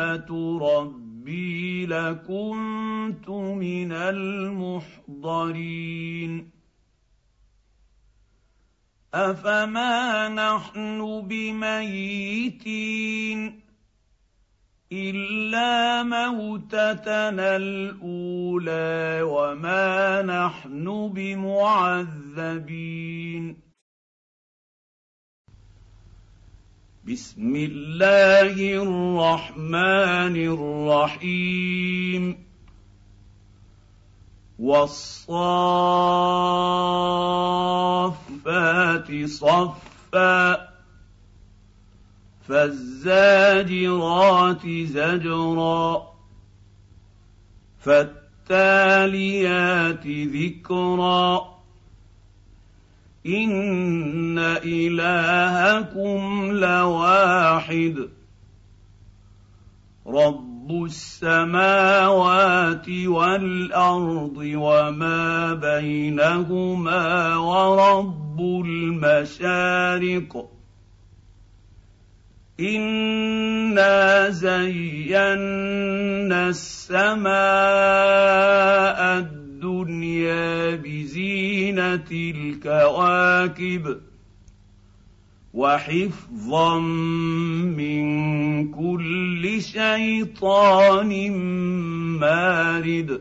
رحمه ربي لكنت من المحضرين. أفما نحن بميتين؟ إلا موتتنا الأولى وما نحن بمعذبين. بسم الله الرحمن الرحيم. والصافات صفا فالزاجرات زجرا فالتاليات ذكرا. ان الهكم لواحد رب السماوات والارض وما بينهما ورب المشارق انا زينا السماء الدنيا بزينة الكواكب وحفظا من كل شيطان مارد.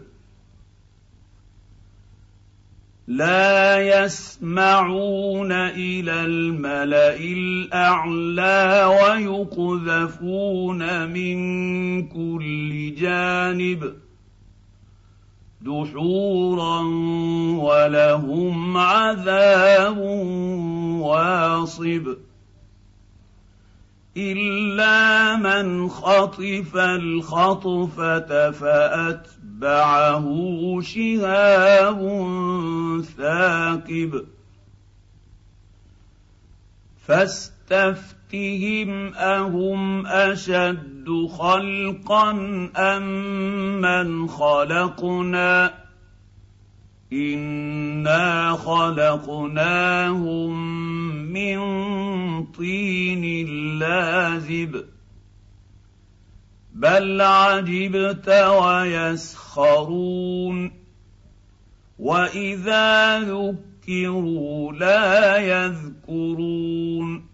لا يسمعون إلى الملأ الأعلى ويقذفون من كل جانب. دحورا ولهم عذاب واصب. الا من خطف الخطفه فاتبعه شهاب ثاقب. فاستفتهم اهم اشد خلقا أم من خلقنا؟ إنا خلقناهم من طين لازب. بل عجبت ويسخرون. وإذا ذكروا لا يذكرون.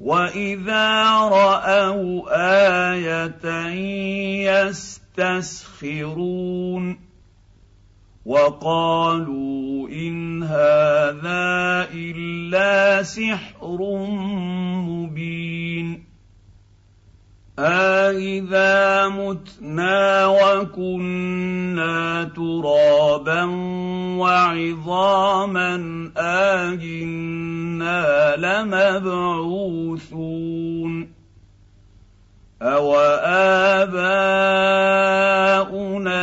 واذا راوا إيه يستسخرون وقالوا ان هذا الا سحر مبين أإذا متنا وكنا ترابا وعظاما آجنا لمبعوثون أوآباؤنا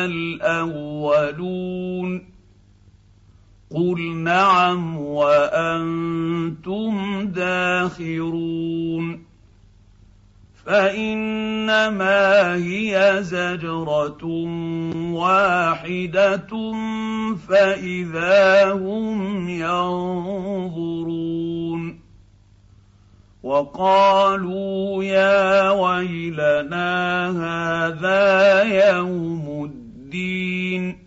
الأولون قل نعم وأنتم داخرون فإنما هي زجرة واحدة فإذا هم ينظرون. وقالوا يا ويلنا هذا يوم الدين.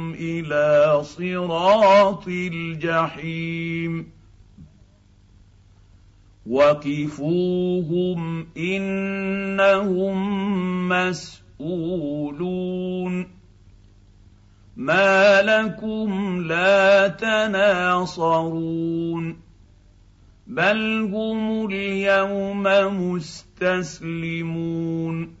إلى صراط الجحيم. وقفوهم انهم مسئولون. ما لكم لا تناصرون. بل هم اليوم مستسلمون.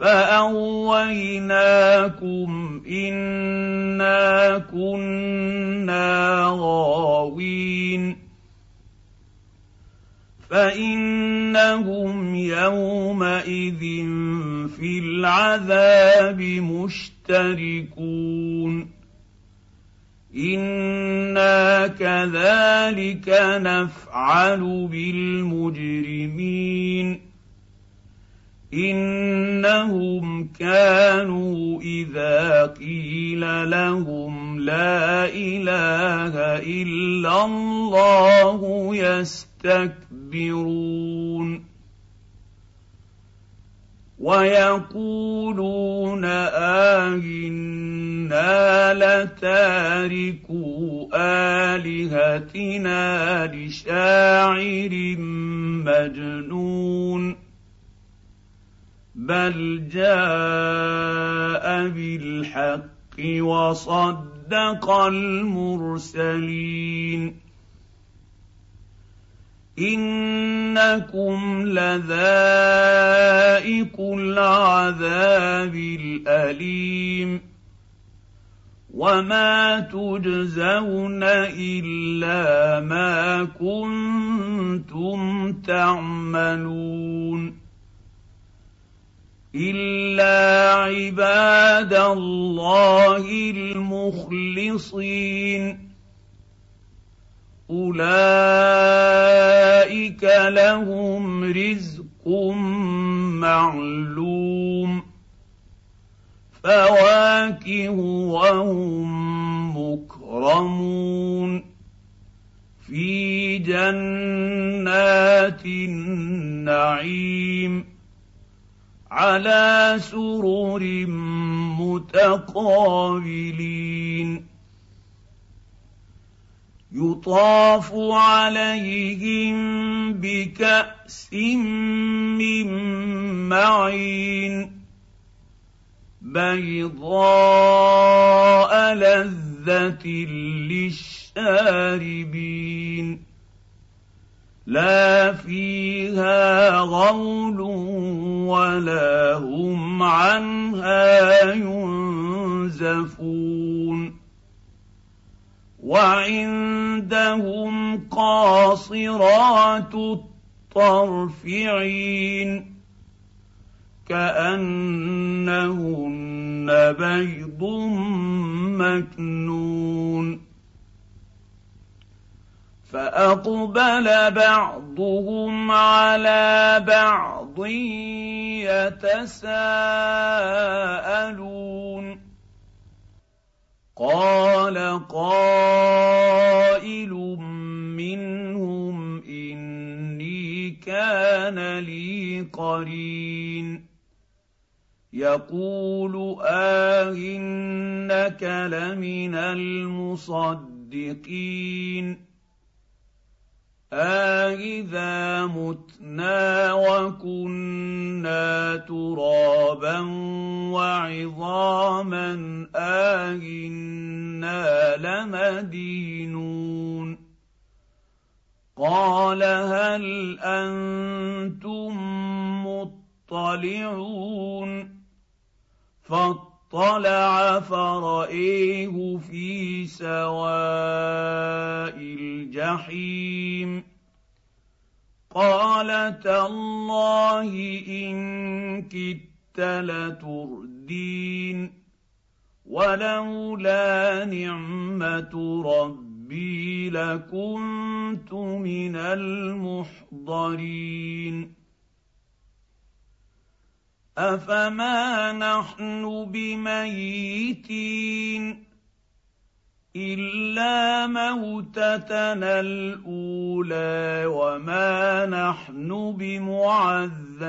فاغويناكم انا كنا غاوين فانهم يومئذ في العذاب مشتركون أنا كذلك نفعل بالمجرمين انهم كانوا اذا قيل لهم لا اله الا الله يستكبرون ويقولون آهنا لتاركوا آلهتنا لشاعر مجنون بل جاء بالحق وصدق المرسلين انكم لذائق العذاب الاليم وما تجزون الا ما كنتم تعملون الا عباد الله المخلصين اولئك لهم رزق معلوم فواكه وهم مكرمون في جنات النعيم على سرر متقابلين. يطاف عليهم بكأس من معين. بيضاء لذة للشاربين. لا فيها غول ولا هم عنها ينزفون. وعندهم قاصرات الطرف عين كأنهن بيض مكنون. فأقبل بعضهم على بعض يتساءلون. قال قائل منهم إني كان لي قرين. يقول آهنك لمن المصدقين. أإذا متنا وكنا ترابا وعظاما أإنا لمدينون. قال هل أنتم مطلعون؟ فاطلع فرأيه في سواء الجحيم. قال تالله إن كدت لتردين ولولا نعمة ربي لكنت من المحضرين. افما نحن بميتين الا موتتنا الاولى وما نحن بمعذبين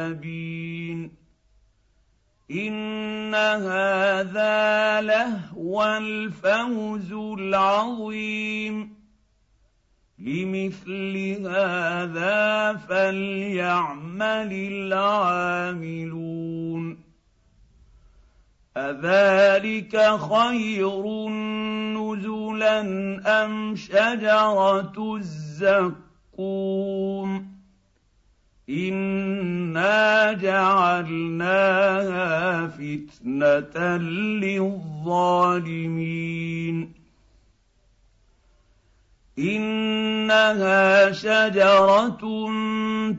ان هذا لهو الفوز العظيم لمثل هذا فليعمل العاملون. أذلك خير نزلا أم شجرة الزقوم؟ إنا جعلناها فتنة للظالمين. إنها شجرة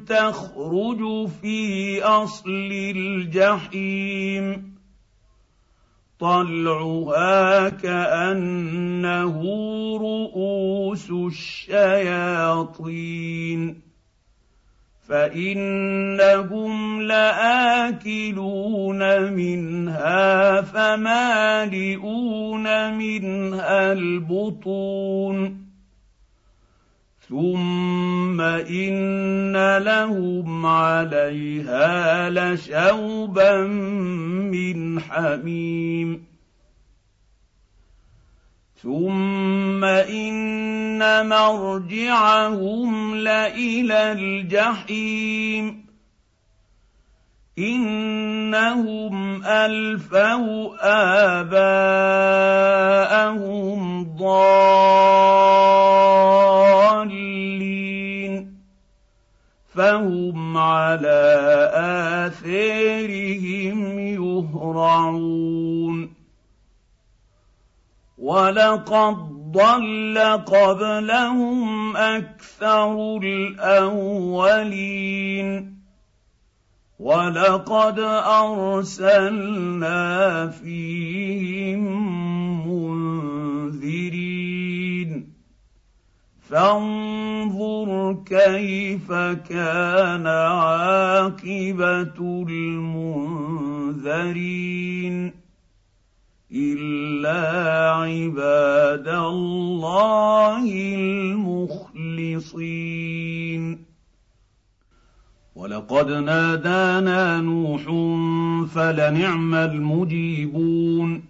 تخرج في أصل الجحيم. طلعها كأنه رؤوس الشياطين. فإنهم لآكلون منها فمالئون منها البطون. ثم ان لهم عليها لشوبا من حميم ثم ان مرجعهم لالى الجحيم انهم الفوا اباءهم ضالين فهم على آثارهم يهرعون. ولقد ضل قبلهم أكثر الاولين. ولقد ارسلنا فيهم منذرين. فانظر كيف كان عاقبة المنذرين إلا عباد الله المخلصين. ولقد نادانا نوح فلنعم المجيبون.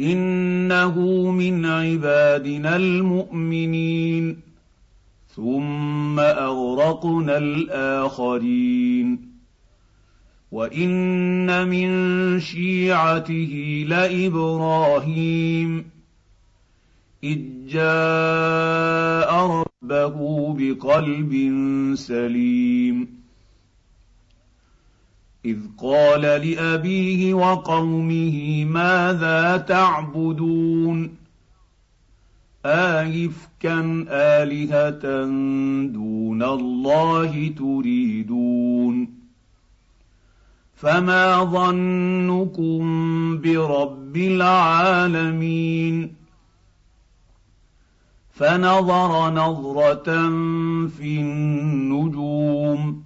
إنه من عبادنا المؤمنين. ثم أغرقنا الآخرين. وإن من شيعته لإبراهيم. إذ جاء ربه بقلب سليم. إذ قال لأبيه وقومه ماذا تعبدون؟ آيفكا آلهة دون الله تريدون. فما ظنكم برب العالمين؟ فنظر نظرة في النجوم.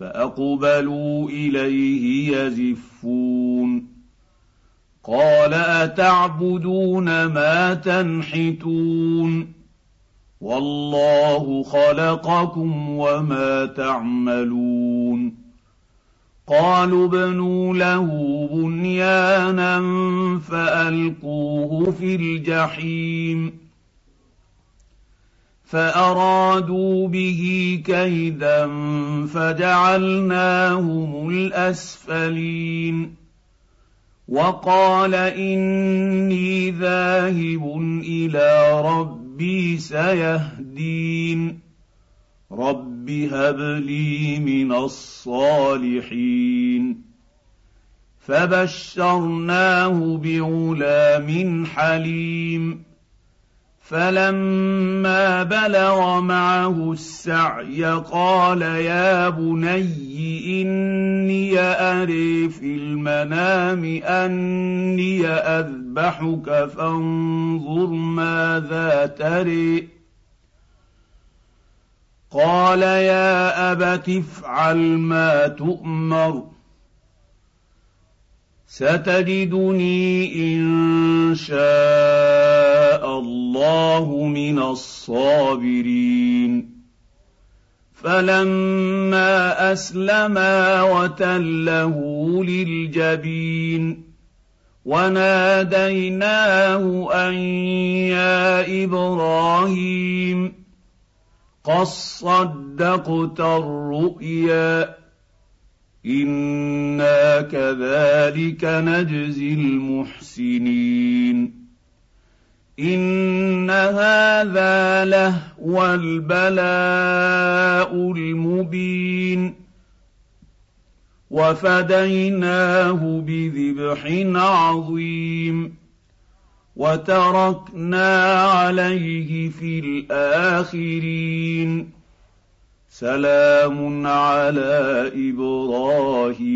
فأقبلوا إليه يزفون. قال أتعبدون ما تنحتون؟ والله خلقكم وما تعملون. قالوا ابنوا له بنيانا فألقوه في الجحيم. فارادوا به كيدا فجعلناهم الاسفلين وقال اني ذاهب إلى ربي سيهدين رب هب لي من الصالحين فبشرناه بغلام حليم فلما بلغ معه السعي قال يا بني اني اري في المنام اني اذبحك فانظر ماذا تري. قال يا ابت افعل ما تؤمر ستجدني ان شاء الله من الصابرين. فلما أسلما وتله للجبين. وناديناه أن يا إبراهيم قد صدقت الرؤيا. إنا كذلك نجزي المحسنين. ان هذا لهو البلاء المبين وفديناه بذبح عظيم وتركنا عليه في الاخرين سلام على إبراهيم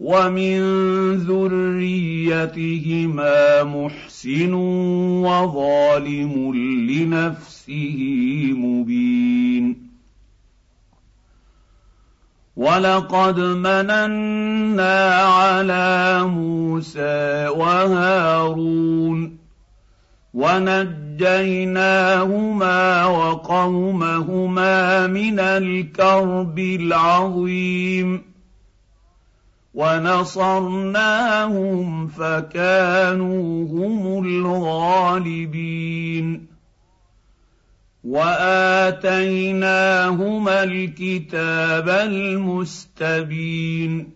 ومن ذريتهما محسن وظالم لنفسه مبين. ولقد مننا على موسى وهارون ونجيناهما وقومهما من الكرب العظيم ونصرناهم فكانوا هم الغالبين. وآتيناهما الكتاب المستبين.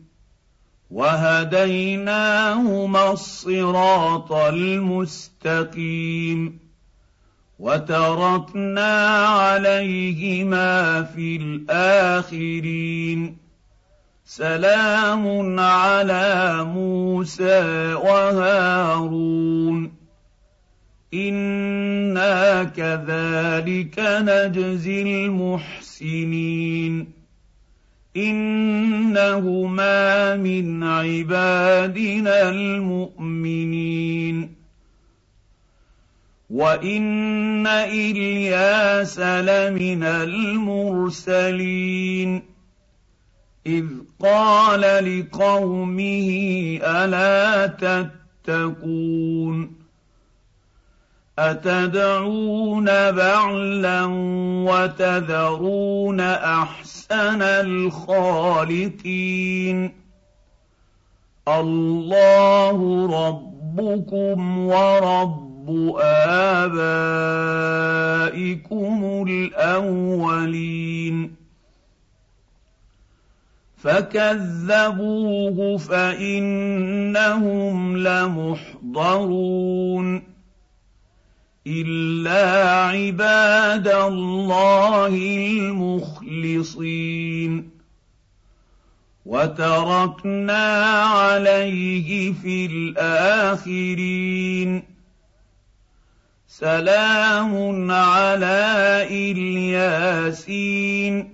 وهديناهما الصراط المستقيم. وتركنا عليهما في الآخرين. سلام على موسى وهارون. إنا كذلك نجزي المحسنين. إنهما من عبادنا المؤمنين. وإن إلياس لمن المرسلين. اذ قال لقومه الا تتقون اتدعون بعلا وتذرون احسن الخالقين الله ربكم ورب ابائكم الاولين فكذبوه فانهم لمحضرون الا عباد الله المخلصين وتركنا عليه في الاخرين سلام على الياسين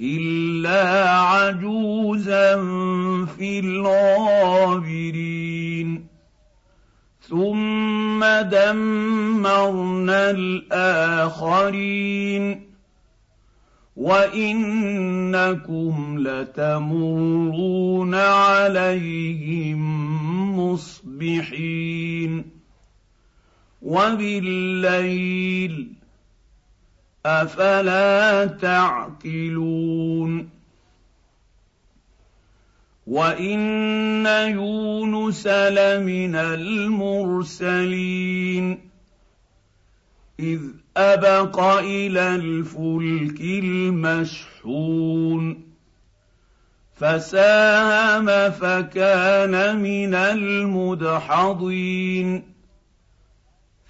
الا عجوزا في الغابرين ثم دمرنا الاخرين وانكم لتمرون عليهم مصبحين وبالليل أفلا تعقلون وإن يونس لمن المرسلين إذ أبق إلى الفلك المشحون فساهم فكان من المدحضين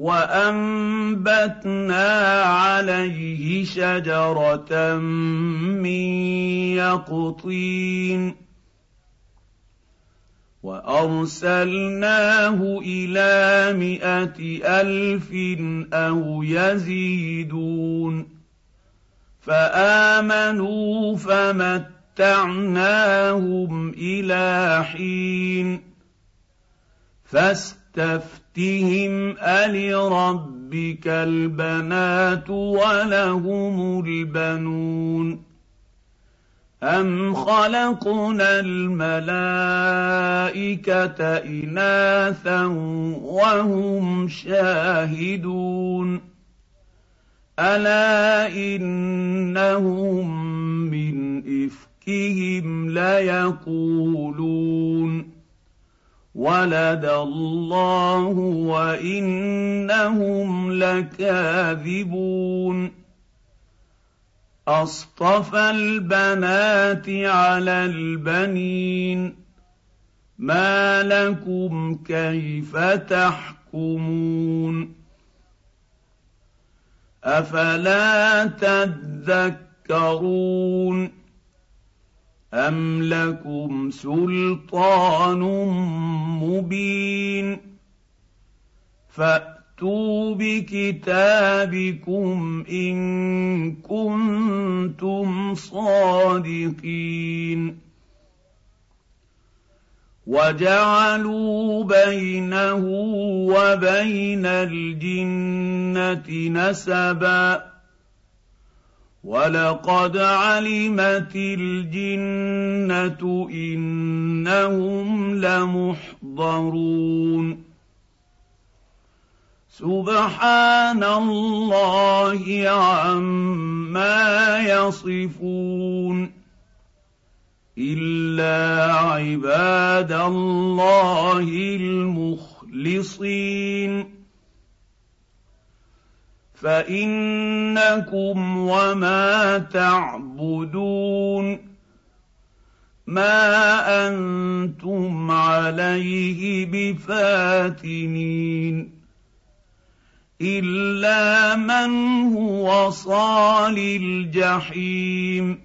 وأنبتنا عليه شجرة من يقطين وأرسلناه إلى مائه ألف أو يزيدون فآمنوا فمتعناهم إلى حين فاستفتهم الربك البنات ولهم البنون أم خلقنا الملائكة إناثا وهم شاهدون ألا إنهم من إفكهم ليقولون ولد الله وإنهم لكاذبون. أصطفى البنات على البنين. ما لكم كيف تحكمون؟ أفلا تذكرون؟ أَمْ لَكُمْ سُلْطَانٌ مُّبِينٌ فَأْتُوا بِكِتَابِكُمْ إِن كُنتُمْ صَادِقِينَ وَجَعَلُوا بَيْنَهُ وَبَيْنَ الْجِنَّةِ نَسَبًا ولقد علمت الجنه انهم لمحضرون سبحان الله عما يصفون الا عباد الله المخلصين فإنكم وما تعبدون ما أنتم عليه بفاتنين إلا من هو صال الجحيم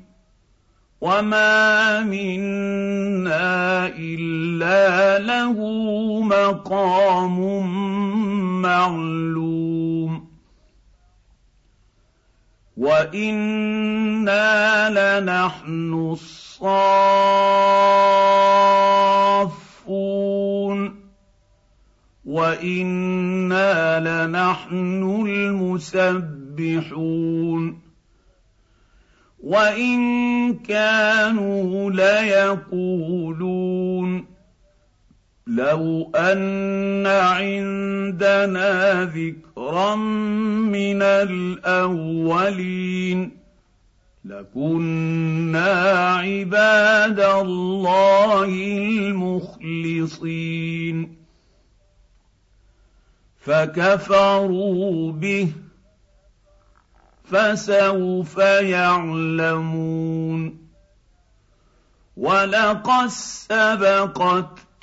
وما منا إلا له مقام معلوم وأنا لنحن الصافون وأنا لنحن المسبحون وان كانوا ليقولون لو ان عندنا ذكرا من الاولين لكنا عباد الله المخلصين فكفروا به فسوف يعلمون ولقد سبقت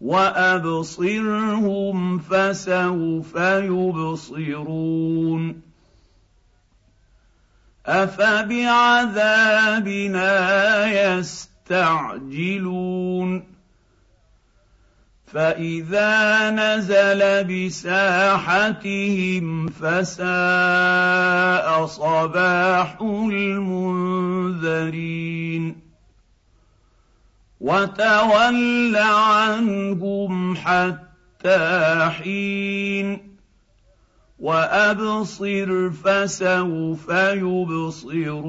وابصرهم فسوف يبصرون افبعذابنا يستعجلون فاذا نزل بساحتهم فساء صباح المنذرين وتول عنهم حتى حين وأبصر فسوف يبصرون.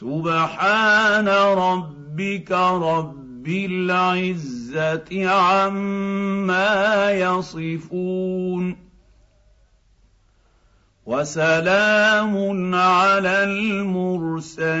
سبحان ربك رب بالعزه عما يصفون. وسلام على المرسلين.